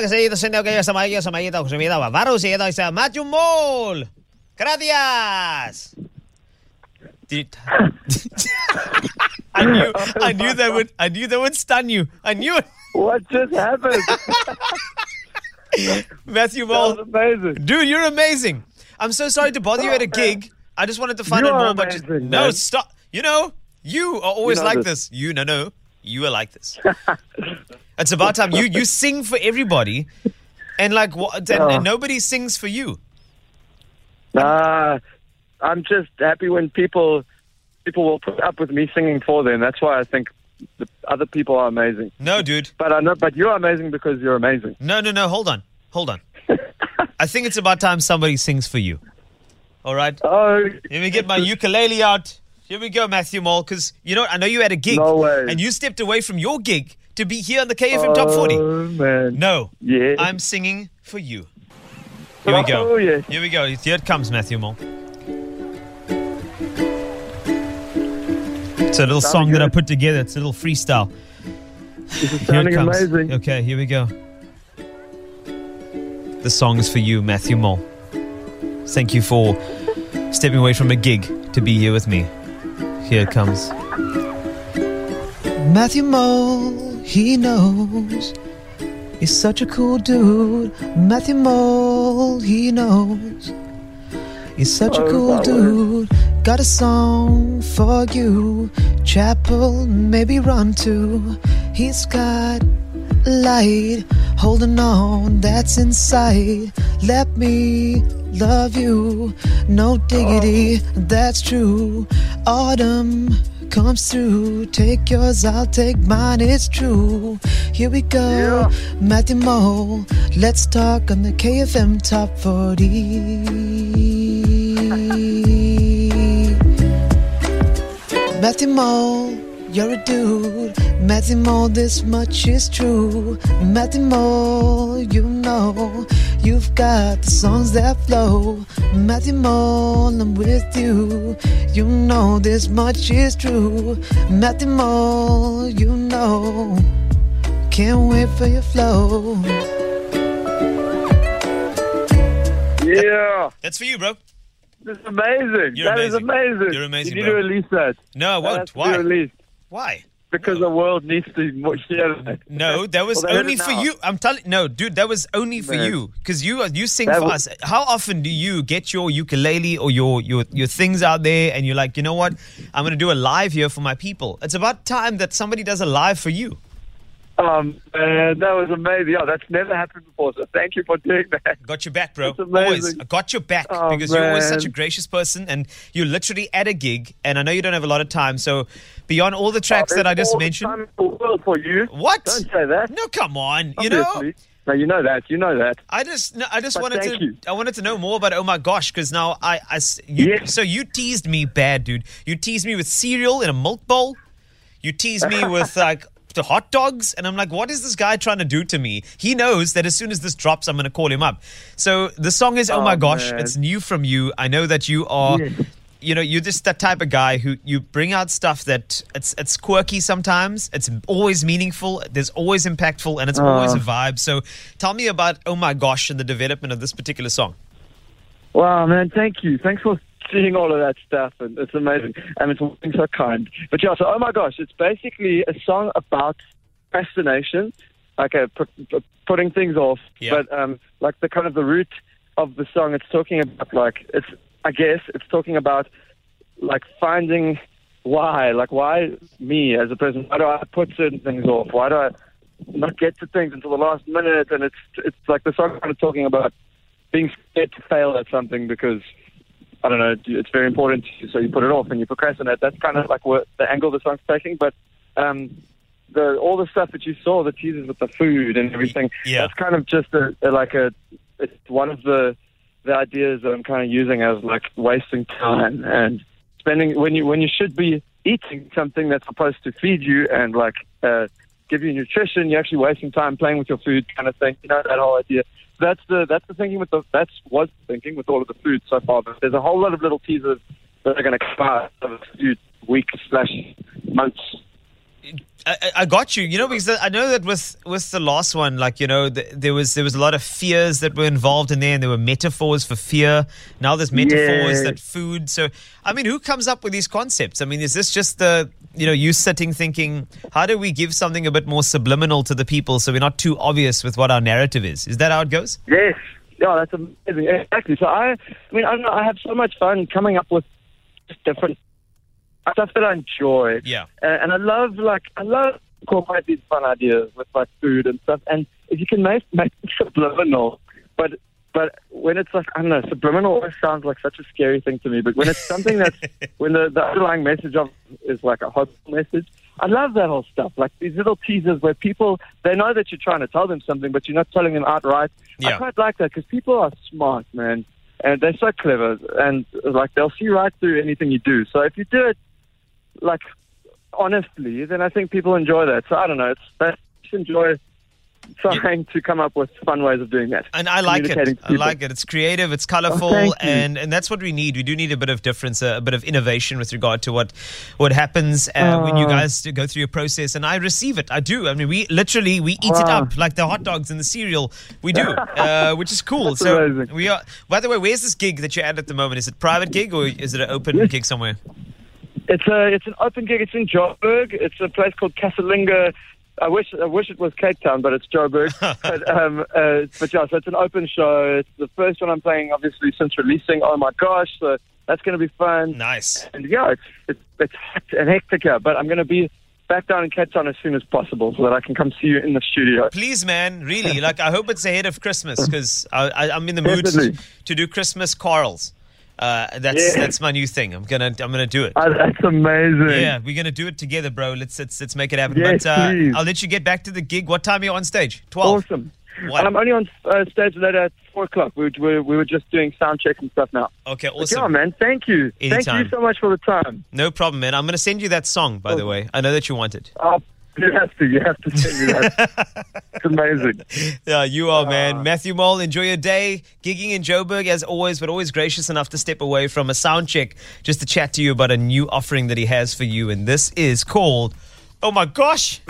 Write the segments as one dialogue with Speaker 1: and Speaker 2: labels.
Speaker 1: que seguido siendo que yo sama yo sama yo se me daba varus y doy Matthew Mole. Gracias. I knew I knew that would I knew that would stun you. I knew it.
Speaker 2: What just happened?
Speaker 1: Matthew
Speaker 2: was amazing.
Speaker 1: Dude, you're amazing. I'm so sorry to bother you at a oh, gig. I just wanted to find
Speaker 2: You
Speaker 1: out more about you. No, stop. You know, you are always
Speaker 2: know
Speaker 1: like
Speaker 2: this.
Speaker 1: this. You no no. You are like this. it's about time. You you sing for everybody, and like what? And, and nobody sings for you.
Speaker 2: Nah, I'm just happy when people people will put up with me singing for them. That's why I think the other people are amazing.
Speaker 1: No, dude.
Speaker 2: But I know, but you're amazing because you're amazing.
Speaker 1: No, no, no. Hold on. Hold on. I think it's about time somebody sings for you. All right.
Speaker 2: Oh,
Speaker 1: Let me get my ukulele out. Here we go, Matthew Mole. Because you know, I know you had a gig,
Speaker 2: No way.
Speaker 1: and you stepped away from your gig to be here on the KFM Top 40.
Speaker 2: Oh man.
Speaker 1: No,
Speaker 2: Yeah.
Speaker 1: I'm singing for you. Here we go.
Speaker 2: Oh.
Speaker 1: Here we go. Here it comes, Matthew Mole. It's a little song that I put together. It's a little freestyle.
Speaker 2: This is
Speaker 1: Here it
Speaker 2: sounding amazing.
Speaker 1: Okay, here we go. The song is for you, Matthew Mole. Thank you for stepping away from a gig to be here with me. Here it comes. Matthew Mole, he knows. He's such a cool dude. Matthew Mole, he knows. He's such a
Speaker 2: Oh,
Speaker 1: cool
Speaker 2: that
Speaker 1: dude. Got a song for you. Chapel, maybe run to. He's got light holding on that's inside. Let me love you. No diggity, oh. that's true. Autumn comes through. Take yours, I'll take mine, it's true. Here we go,
Speaker 2: Yeah.
Speaker 1: Matthew Mole. Let's talk on the KFM Top 40. Matthew Mole, you're a dude. Matthew Mole, this much is true. Matthew Mole, you know you've got the songs that flow. Matthew Mole, I'm with you. You know this much is true. Matthew Mole, you know. Can't wait for your flow.
Speaker 2: Yeah.
Speaker 1: That's for you, bro.
Speaker 2: This is amazing.
Speaker 1: You're
Speaker 2: That is
Speaker 1: amazing.
Speaker 2: amazing.
Speaker 1: You're amazing,
Speaker 2: You need
Speaker 1: bro.
Speaker 2: to release that.
Speaker 1: No, I won't. Why? Why?
Speaker 2: Because the world needs to hear that.
Speaker 1: No, that was
Speaker 2: Well,
Speaker 1: only for
Speaker 2: now.
Speaker 1: you. I'm telling no, dude, that was only for
Speaker 2: Man.
Speaker 1: you because you you sing
Speaker 2: That
Speaker 1: for
Speaker 2: was-
Speaker 1: us. How often do you get your ukulele or your your your things out there and you're like, you know what, I'm gonna do a live here for my people. It's about time that somebody does a live for you.
Speaker 2: Um, man, that was amazing. Oh, that's never happened before. So thank you for doing that.
Speaker 1: Got your back, bro.
Speaker 2: That's amazing.
Speaker 1: Always. I got your back
Speaker 2: Oh,
Speaker 1: because you're always such a gracious person and you're literally at a gig and I know you don't have a lot of time. So beyond all the tracks
Speaker 2: Oh,
Speaker 1: that I just mentioned,
Speaker 2: time in the world for you.
Speaker 1: what?
Speaker 2: Don't say that.
Speaker 1: No, come on. You know,
Speaker 2: Obviously. No, you know that. You know that.
Speaker 1: I just, no, I just
Speaker 2: But
Speaker 1: wanted to,
Speaker 2: you.
Speaker 1: I wanted to know more about. Oh my gosh, because now I, you,
Speaker 2: Yes.
Speaker 1: so you teased me bad, dude. You teased me with cereal in a milk bowl. You teased me with like the hot dogs, and I'm like, what is this guy trying to do to me? He knows that as soon as this drops, I'm going to call him up. So the song is, oh,
Speaker 2: Oh,
Speaker 1: my gosh,
Speaker 2: man.
Speaker 1: it's new from you. I know that you are.
Speaker 2: Yes.
Speaker 1: You know, you're just that type of guy who you bring out stuff that it's it's quirky sometimes. It's always meaningful. There's always impactful, and it's oh. always a vibe. So, tell me about oh my gosh and the development of this particular song.
Speaker 2: Wow, man, thank you. Thanks for seeing all of that stuff, and it's amazing. And it's being so kind. But yeah, so oh my gosh, it's basically a song about procrastination, like a pu- putting things off.
Speaker 1: Yeah.
Speaker 2: But um, like the kind of the root of the song, it's talking about like it's. I guess it's talking about like finding why, like why me as a person? Why do I put certain things off? Why do I not get to things until the last minute? And it's it's like the song kind of talking about being scared to fail at something because I don't know, it's very important to you, so you put it off and you procrastinate. That's kind of like what the angle the song's taking. But um, the all the stuff that you saw, the teasers with the food and everything,
Speaker 1: Yeah.
Speaker 2: that's kind of just a, a like a it's one of the the ideas that I'm kind of using as like wasting time and spending when you when you should be eating something that's supposed to feed you and like uh, give you nutrition, you're actually wasting time playing with your food, kind of thing. You know that whole idea. That's the that's the thinking with the that's was the thinking with all of the food so far. But there's a whole lot of little teasers that are going to come out over a few weeks slash months.
Speaker 1: I, I got you. You know, because I know that with with the last one, like you know, the, there was there was a lot of fears that were involved in there, and there were metaphors for fear. Now there's metaphors that food. So, I mean, who comes up with these concepts? I mean, is this just the you know you sitting thinking, how do we give something a bit more subliminal to the people so we're not too obvious with what our narrative is? Is that how it goes?
Speaker 2: Yes. Yeah, that's amazing. Exactly. So I, I mean, I know. I have so much fun coming up with different stuff that I enjoy.
Speaker 1: Yeah.
Speaker 2: Uh, and I love, like, I love incorporate these fun ideas with like food and stuff. And if you can make make it subliminal, but but when it's like I don't know, subliminal always sounds like such a scary thing to me. But when it's something that's when the, the underlying message of is like a hopeful message, I love that whole stuff. Like these little teasers where people they know that you're trying to tell them something, but you're not telling them outright.
Speaker 1: Yeah.
Speaker 2: I quite like that because people are smart, man, and they're so clever, and like they'll see right through anything you do. So if you do it like honestly, then I think people enjoy that. So I don't know. It's just enjoy trying to come up with fun ways of doing that.
Speaker 1: And I like it. I like it. It's creative. It's colorful,
Speaker 2: Oh,
Speaker 1: and and that's what we need. We do need a bit of difference, a, a bit of innovation with regard to what what happens uh, when you
Speaker 2: Oh.
Speaker 1: guys go through your process. And I receive it. I do. I mean, we literally we eat it up like the hot dogs and the cereal. We do, uh, which is cool.
Speaker 2: That's
Speaker 1: so
Speaker 2: amazing.
Speaker 1: we are. By the way, where's this gig that you're at at the moment? Is it private gig or is it an open
Speaker 2: Yes.
Speaker 1: gig somewhere?
Speaker 2: It's a it's an open gig. It's in Joburg. It's a place called Casalinga. I wish I wish it was Cape Town, but it's Joburg. but um, uh, but yeah, so it's an open show. It's the first one I'm playing, obviously, since releasing. Oh my gosh, so that's going to be fun.
Speaker 1: Nice.
Speaker 2: And yeah, it's it's, it's hectic and hectic here, but I'm going to be back down in Cape Town as soon as possible so that I can come see you in the studio.
Speaker 1: Please, man, really. Like, I hope it's ahead of Christmas because I, I'm in the mood
Speaker 2: Definitely.
Speaker 1: to do Christmas carols. Uh, that's
Speaker 2: Yeah.
Speaker 1: that's my new thing. I'm gonna I'm gonna do it.
Speaker 2: Oh, that's amazing.
Speaker 1: Yeah, we're gonna do it together, bro. Let's let's let's make it happen.
Speaker 2: Yes,
Speaker 1: but uh,
Speaker 2: please.
Speaker 1: I'll let you get back to the gig. What time are you on stage? Twelve.
Speaker 2: Awesome.
Speaker 1: What?
Speaker 2: I'm only on uh, stage later at four o'clock. We, we, we were just doing sound checks and stuff now.
Speaker 1: Okay, awesome.
Speaker 2: yeah, man. Thank you.
Speaker 1: Anytime.
Speaker 2: Thank you so much for the time.
Speaker 1: No problem, man. I'm gonna send you that song, by the way. I know that you want it.
Speaker 2: Oh, you have to. You have to send me that. it's amazing.
Speaker 1: Yeah, you are,
Speaker 2: Ah.
Speaker 1: man. Matthew Mole, enjoy your day. Gigging in Joburg as always, but always gracious enough to step away from a sound check just to chat to you about a new offering that he has for you. And this is called, oh my gosh,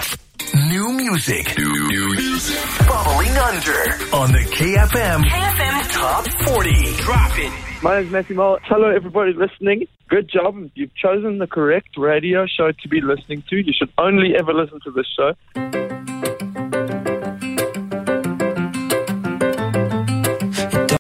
Speaker 3: New music. New, music. Bubbling under on the KFM. KFM Top 40. Drop it.
Speaker 2: My name is Matthew Mole. Hello, everybody listening. Good job. You've chosen the correct radio show to be listening to. You should only ever listen to this show.